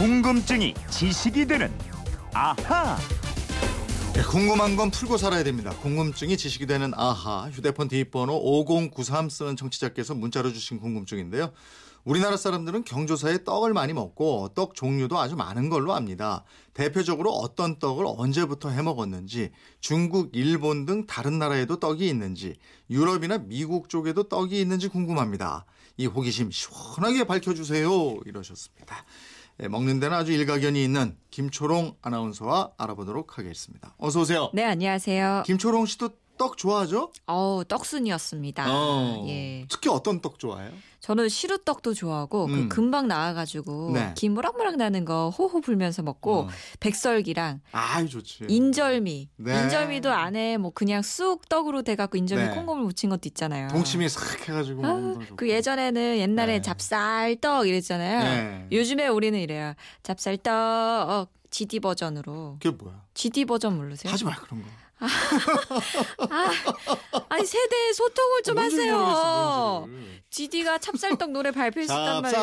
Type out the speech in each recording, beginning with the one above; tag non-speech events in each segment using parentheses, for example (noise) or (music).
궁금증이 지식이 되는 아하. 네, 궁금한 건 풀고 살아야 됩니다. 궁금증이 지식이 되는 아하. 휴대폰 뒷번호 5093 쓰는 청취자께서 문자로 주신 궁금증인데요. 우리나라 사람들은 경조사에 떡을 많이 먹고 떡 종류도 아주 많은 걸로 압니다. 대표적으로 어떤 떡을 언제부터 해 먹었는지, 중국, 일본 등 다른 나라에도 떡이 있는지, 유럽이나 미국 쪽에도 떡이 있는지 궁금합니다. 이 호기심 시원하게 밝혀주세요. 이러셨습니다. 예, 먹는 데는 아주 일가견이 있는 김초롱 아나운서와 알아보도록 하겠습니다. 어서 오세요. 네, 안녕하세요. 김초롱 씨도 떡 좋아하죠? 어우, 떡순이었습니다. 어. 예. 특히 어떤 떡 좋아해요? 저는 시루떡도 좋아하고 음. 그 금방 나와가지고 네. 김 모락모락 나는 거 호호 불면서 먹고 어. 백설기랑 아유 좋지. 인절미. 네. 인절미도 안에 뭐 그냥 쑥 떡으로 돼갖고 인절미 네. 콩고물 묻힌 것도 있잖아요. 동치미 싹 해가지고 아. 그 예전에는 옛날에 네. 잡쌀떡 이랬잖아요. 네. 요즘에 우리는 이래요. 잡쌀떡 GD 버전으로. 그게 뭐야? GD 버전 모르세요? 하지 말 그런 거. 아, (laughs) 아 니 세대 소통을 좀 하세요. 모르겠어. GD가 찹쌀떡 노래 발표했었단 말이에요.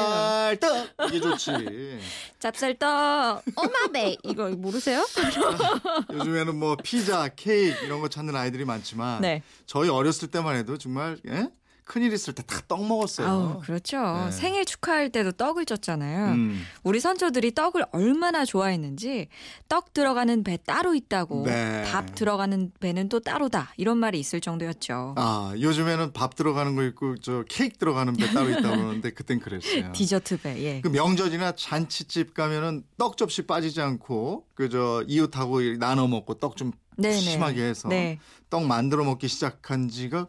찹쌀떡 이게 좋지. (laughs) 찹쌀떡 오마베 이거 모르세요? (laughs) 요즘에는 뭐 피자, 케이크 이런 거 찾는 아이들이 많지만 네. 저희 어렸을 때만 해도 정말 예? 큰일 있을 때 다 떡 먹었어요. 아우 그렇죠. 네. 생일 축하할 때도 떡을 쪘잖아요. 음. 우리 선조들이 떡을 얼마나 좋아했는지 떡 들어가는 배 따로 있다고 네. 밥 들어가는 배는 또 따로다 이런 말이 있을 정도였죠. 아 요즘에는 밥 들어가는 거 있고 저 케이크 들어가는 배 따로 있다고 그러는데 그땐 그랬어요. (laughs) 디저트 배 예. 그 명절이나 잔치집 가면은 떡 접시 빠지지 않고 그저 이웃하고 나눠 먹고 떡 좀 네네. 푸짐하게 해서 네. 떡 만들어 먹기 시작한 지가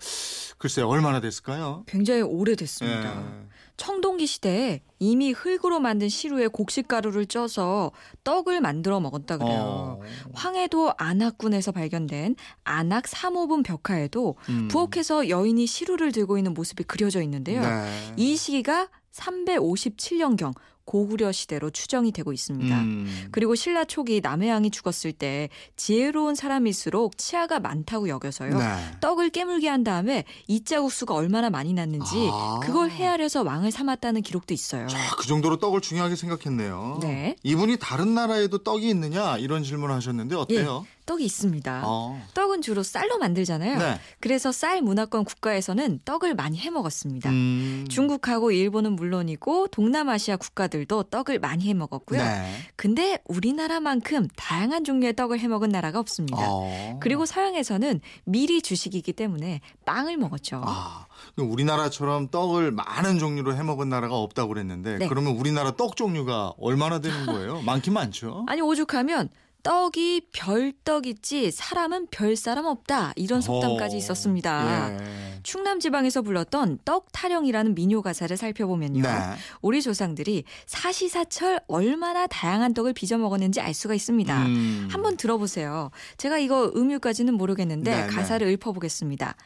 글쎄 요 얼마나 됐을까요? 굉장히 오래됐습니다. 예. 청동기 시대에 이미 흙으로 만든 시루에 곡식가루를 쪄서 떡을 만들어 먹었다 그래요. 어. 황해도 안악군에서 발견된 안악 삼호분 벽화에도 음. 부엌에서 여인이 시루를 들고 있는 모습이 그려져 있는데요. 네. 이 시기가 357년경 고구려 시대로 추정이 되고 있습니다. 음. 그리고 신라 초기 남해왕이 죽었을 때 지혜로운 사람일수록 치아가 많다고 여겨서요. 네. 떡을 깨물게 한 다음에 이자국수가 얼마나 많이 났는지 아. 그걸 헤아려서 왕을 삼았다는 기록도 있어요. 자, 그 정도로 떡을 중요하게 생각했네요. 네. 이분이 다른 나라에도 떡이 있느냐 이런 질문 하셨는데 어때요? 떡이 있습니다. 어. 떡은 주로 쌀로 만들잖아요. 네. 그래서 쌀 문화권 국가에서는 떡을 많이 해 먹었습니다. 음. 중국하고 일본은 물론이고 동남아시아 국가들도 떡을 많이 해 먹었고요. 네. 근데 우리나라만큼 다양한 종류의 떡을 해 먹은 나라가 없습니다. 어. 그리고 서양에서는 미리 주식이기 때문에 빵을 먹었죠. 아, 우리나라처럼 떡을 많은 종류로 해 먹은 나라가 없다고 그랬는데 네. 그러면 우리나라 떡 종류가 얼마나 되는 거예요? 많긴 많죠. 아니 오죽하면 떡이 별떡이지 사람은 별 사람 없다 이런 속담까지 어. 있었습니다. 예. 충남 지방에서 불렀던 떡 타령이라는 민요 가사를 살펴보면요. 네. 우리 조상들이 사시사철 얼마나 다양한 떡을 빚어 먹었는지 알 수가 있습니다. 음. 한번 들어보세요. 제가 이거 음율까지는 모르겠는데 네, 네. 가사를 읊어보겠습니다.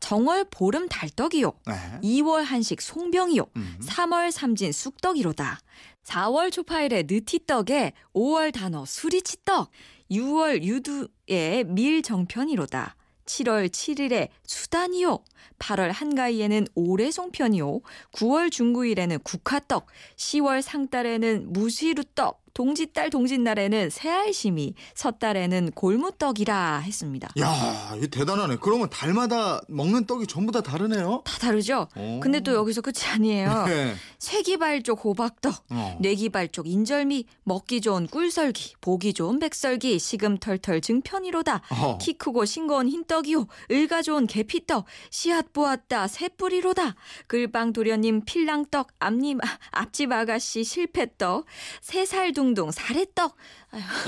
정월 보름 달떡이요. 네. 2월 한식 송병이요. 음. 3월 삼진 쑥떡이로다. 4월 초파일에 느티떡에 5월 단어 수리치떡. 6월 유두에 밀정편이로다. 7월 7일에 수단이요. 8월 한가위에는 오래송편이요. 9월 중구일에는 국화떡. 10월 상달에는 무시루떡. 동짓달 동짓날에는 새알심이. 섣달에는 골무떡이라 했습니다. 야, 이거 대단하네. 그러면 달마다 먹는 떡이 전부 다 다르네요. 다 다르죠? 오. 근데 또 여기서 끝이 아니에요. 네. 쇠기발족 호박떡. 어. 뇌기발족 인절미, 먹기 좋은 꿀설기, 보기 좋은 백설기, 시금털털 증편이로다. 어. 키 크고 싱거운 흰떡이요. 을가 좋은 계피떡, 씨앗 보았다 새뿌리로다. 글빵 도련님 필랑떡, 앞님 아, 앞집 아가씨 실패떡, 새살 둥둥 사래떡.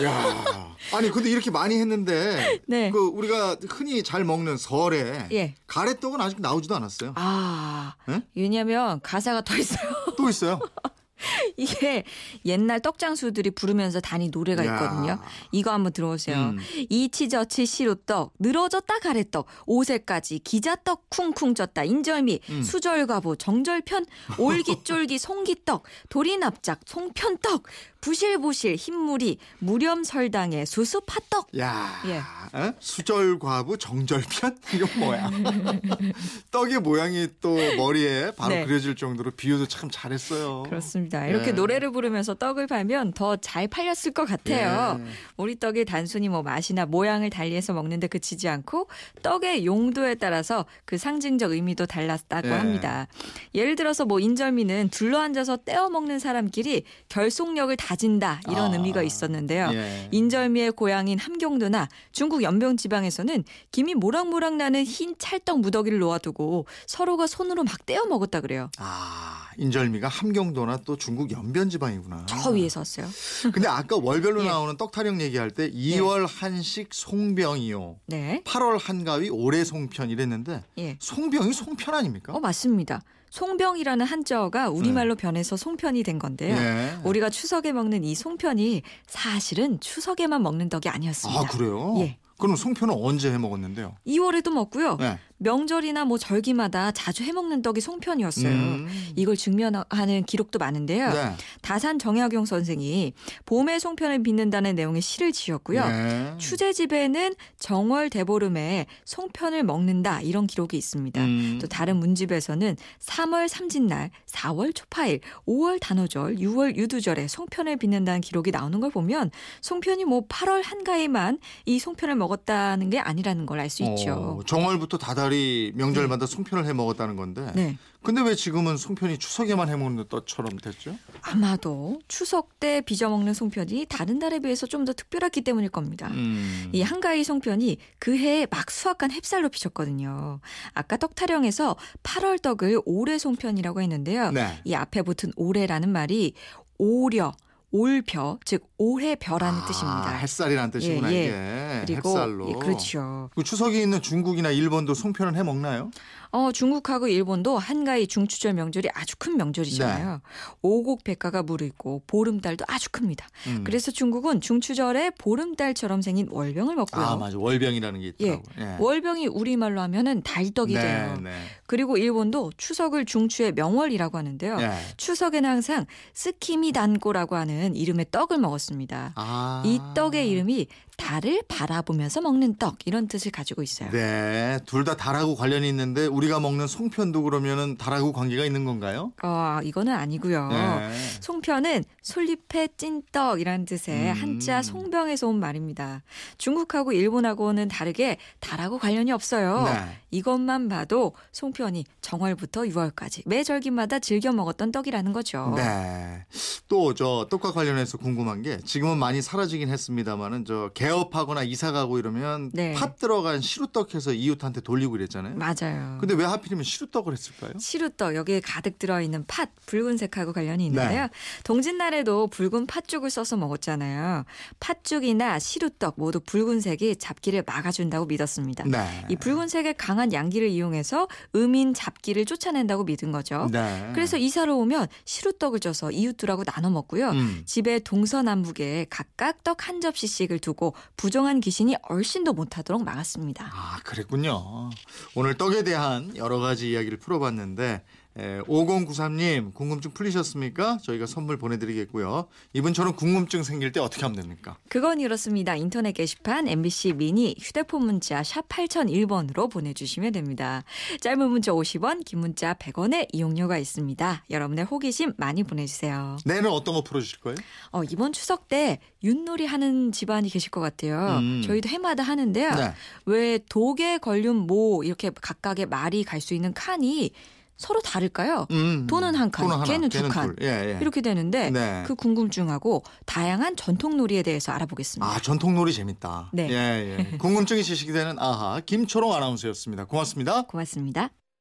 야, 아니 근데 이렇게 많이 했는데 (laughs) 네. 그 우리가 흔히 잘 먹는 설에 예. 가래떡은 아직 나오지도 않았어요. 아, 네? 왜냐면 가사가 더 있어요. 또 있어요. (laughs) (laughs) 이게 옛날 떡장수들이 부르면서 다니 노래가 야. 있거든요. 이거 한번 들어보세요. 음. 이치저치 시루떡, 늘어졌다 가래떡, 오새까지 기자떡 쿵쿵 쪘다 인절미, 음. 수절과부 정절편, 올기쫄기 (laughs) 송기떡, 도리납작 송편떡, 부실부실 흰물이 무렴설당의 수수팥떡. 야, 예. 에? 수절과부 정절편 (laughs) 이건 뭐야? 떡의 모양이 또 머리에 바로 네. 그려질 정도로 비유도 참 잘했어요. 그렇습니다. 이렇게 이렇게 노래를 부르면서 떡을 팔면 더 잘 팔렸을 것 같아요. 예. 우리 떡이 단순히 뭐 맛이나 모양을 달리해서 먹는데 그치지 않고 떡의 용도에 따라서 그 상징적 의미도 달랐다고 예. 합니다. 예를 들어서 뭐 인절미는 둘러앉아서 떼어 먹는 사람끼리 결속력을 다진다 이런 아. 의미가 있었는데요. 예. 인절미의 고향인 함경도나 중국 연변 지방에서는 김이 모락모락 나는 흰 찰떡 무더기를 놓아두고 서로가 손으로 막 떼어 먹었다 그래요. 아, 인절미가 함경도나 또 중국 연변 지방이구나. 저 위에서 왔어요. (laughs) 근데 아까 월별로 예. 나오는 떡 타령 얘기할 때 2월 한식 송병이요. 네. 8월 한가위 올해 송편 이랬는데 예. 송병이 송편 아닙니까? 어 맞습니다. 송병이라는 한자어가 우리말로 변해서 송편이 된 건데요. 예. 우리가 추석에 먹는 이 송편이 사실은 추석에만 먹는 떡이 아니었습니다. 아, 그래요? 예. 그럼 송편은 언제 해 먹었는데요? 2월에도 먹고요. 네. 명절이나 뭐 절기마다 자주 해먹는 떡이 송편이었어요. 음. 이걸 증명하는 기록도 많은데요. 네. 다산 정약용 선생이 봄에 송편을 빚는다는 내용의 시를 지었고요. 네. 추제집에는 정월 대보름에 송편을 먹는다 이런 기록이 있습니다. 음. 또 다른 문집에서는 3월 삼진날, 4월 초파일, 5월 단오절, 6월 유두절에 송편을 빚는다는 기록이 나오는 걸 보면 송편이 뭐 8월 한가위만 이 송편을 먹었다는 게 아니라는 걸 알 수 있죠. 어, 정월부터 다 달이 명절마다 송편을 해 먹었다는 건데. 네. 근데 왜 지금은 송편이 추석에만 해 먹는 떡처럼 됐죠? 아마도 추석 때 빚어 먹는 송편이 다른 달에 비해서 좀 더 특별했기 때문일 겁니다. 음. 이 한가위 송편이 그 해에 막 수확한 햅쌀로 피셨거든요. 아까 떡 타령에서 8월 떡을 올해 송편이라고 했는데요. 네. 이 앞에 붙은 올해라는 말이 오려, 올벼, 즉 올해벼라는 아, 뜻입니다. 햇살이라는 뜻이구나 예, 예. 이게. 그리고 햇살로. 예, 그렇죠. 그 추석이 있는 중국이나 일본도 송편을 해 먹나요? 어, 중국하고 일본도 한가위 중추절 명절이 아주 큰 명절이잖아요. 네. 오곡 백가가 무르있고 보름달도 아주 큽니다. 음. 그래서 중국은 중추절에 보름달처럼 생긴 월병을 먹고요. 아 맞아 월병이라는 게 있더라고. 예. 월병이 우리말로 하면은 달떡이 네, 돼요. 네. 그리고 일본도 추석을 중추의 명월이라고 하는데요. 예. 추석에는 항상 스키미 단꼬라고 하는 이름의 떡을 먹었습니다. 아. 이 떡의 이름이 달을 바라보면서 먹는 떡 이런 뜻을 가지고 있어요. 네, 둘 다 달하고 관련이 있는데 우리가 먹는 송편도 그러면은 달하고 관계가 있는 건가요? 어, 이거는 아니고요. 네. 송편은 솔잎의 찐떡이라는 뜻의 음. 한자 송병에서 온 말입니다. 중국하고 일본하고는 다르게 달하고 관련이 없어요. 네. 이것만 봐도 송편이 정월부터 6월까지 매 절기마다 즐겨 먹었던 떡이라는 거죠. 네. 또 저 떡과 관련해서 궁금한 게 지금은 많이 사라지긴 했습니다만은 저 개업하거나 이사 가고 이러면 네. 팥 들어간 시루떡 해서 이웃한테 돌리고 그랬잖아요. 맞아요. 근데 왜 하필이면 시루떡을 했을까요? 시루떡 여기에 가득 들어있는 팥 붉은색하고 관련이 네. 있는데요. 동짓날에도 붉은 팥죽을 써서 먹었잖아요. 팥죽이나 시루떡 모두 붉은색이 잡기를 막아준다고 믿었습니다. 네. 이 붉은색의 강한 양기를 이용해서 음인 잡기를 쫓아낸다고 믿은 거죠. 네. 그래서 이사를 오면 시루떡을 쪄서 이웃들하고 나눠 먹고요. 음. 집에 동서남북에 각각 떡 한 접시씩을 두고 부정한 귀신이 얼씬도 못하도록 막았습니다. 아, 그랬군요. 오늘 떡에 대한 여러 가지 이야기를 풀어봤는데 에, 5093님 궁금증 풀리셨습니까? 저희가 선물 보내드리겠고요. 이분처럼 궁금증 생길 때 어떻게 하면 됩니까? 그건 이렇습니다. 인터넷 게시판 MBC 미니 휴대폰 문자 샵 8001번으로 보내주시면 됩니다. 짧은 문자 50원, 긴 문자 100원의 이용료가 있습니다. 여러분의 호기심 많이 보내주세요. 내일은 어떤 거 풀어주실 거예요? 어, 이번 추석 때 윷놀이 하는 집안이 계실 것 같아요. 음. 저희도 해마다 하는데요. 네. 왜 독에 걸린 모 이렇게 각각의 말이 갈 수 있는 칸이 서로 다를까요? 음. 돈은 한 칸, 돈은 하나, 걔는 두 칸. 둘. 예, 예. 이렇게 되는데 네. 그 궁금증하고 다양한 전통놀이에 대해서 알아보겠습니다. 아, 전통놀이 재밌다. 네. 예, 예. 궁금증이 지식이 되는 아하 김초롱 아나운서였습니다. 고맙습니다. 고맙습니다.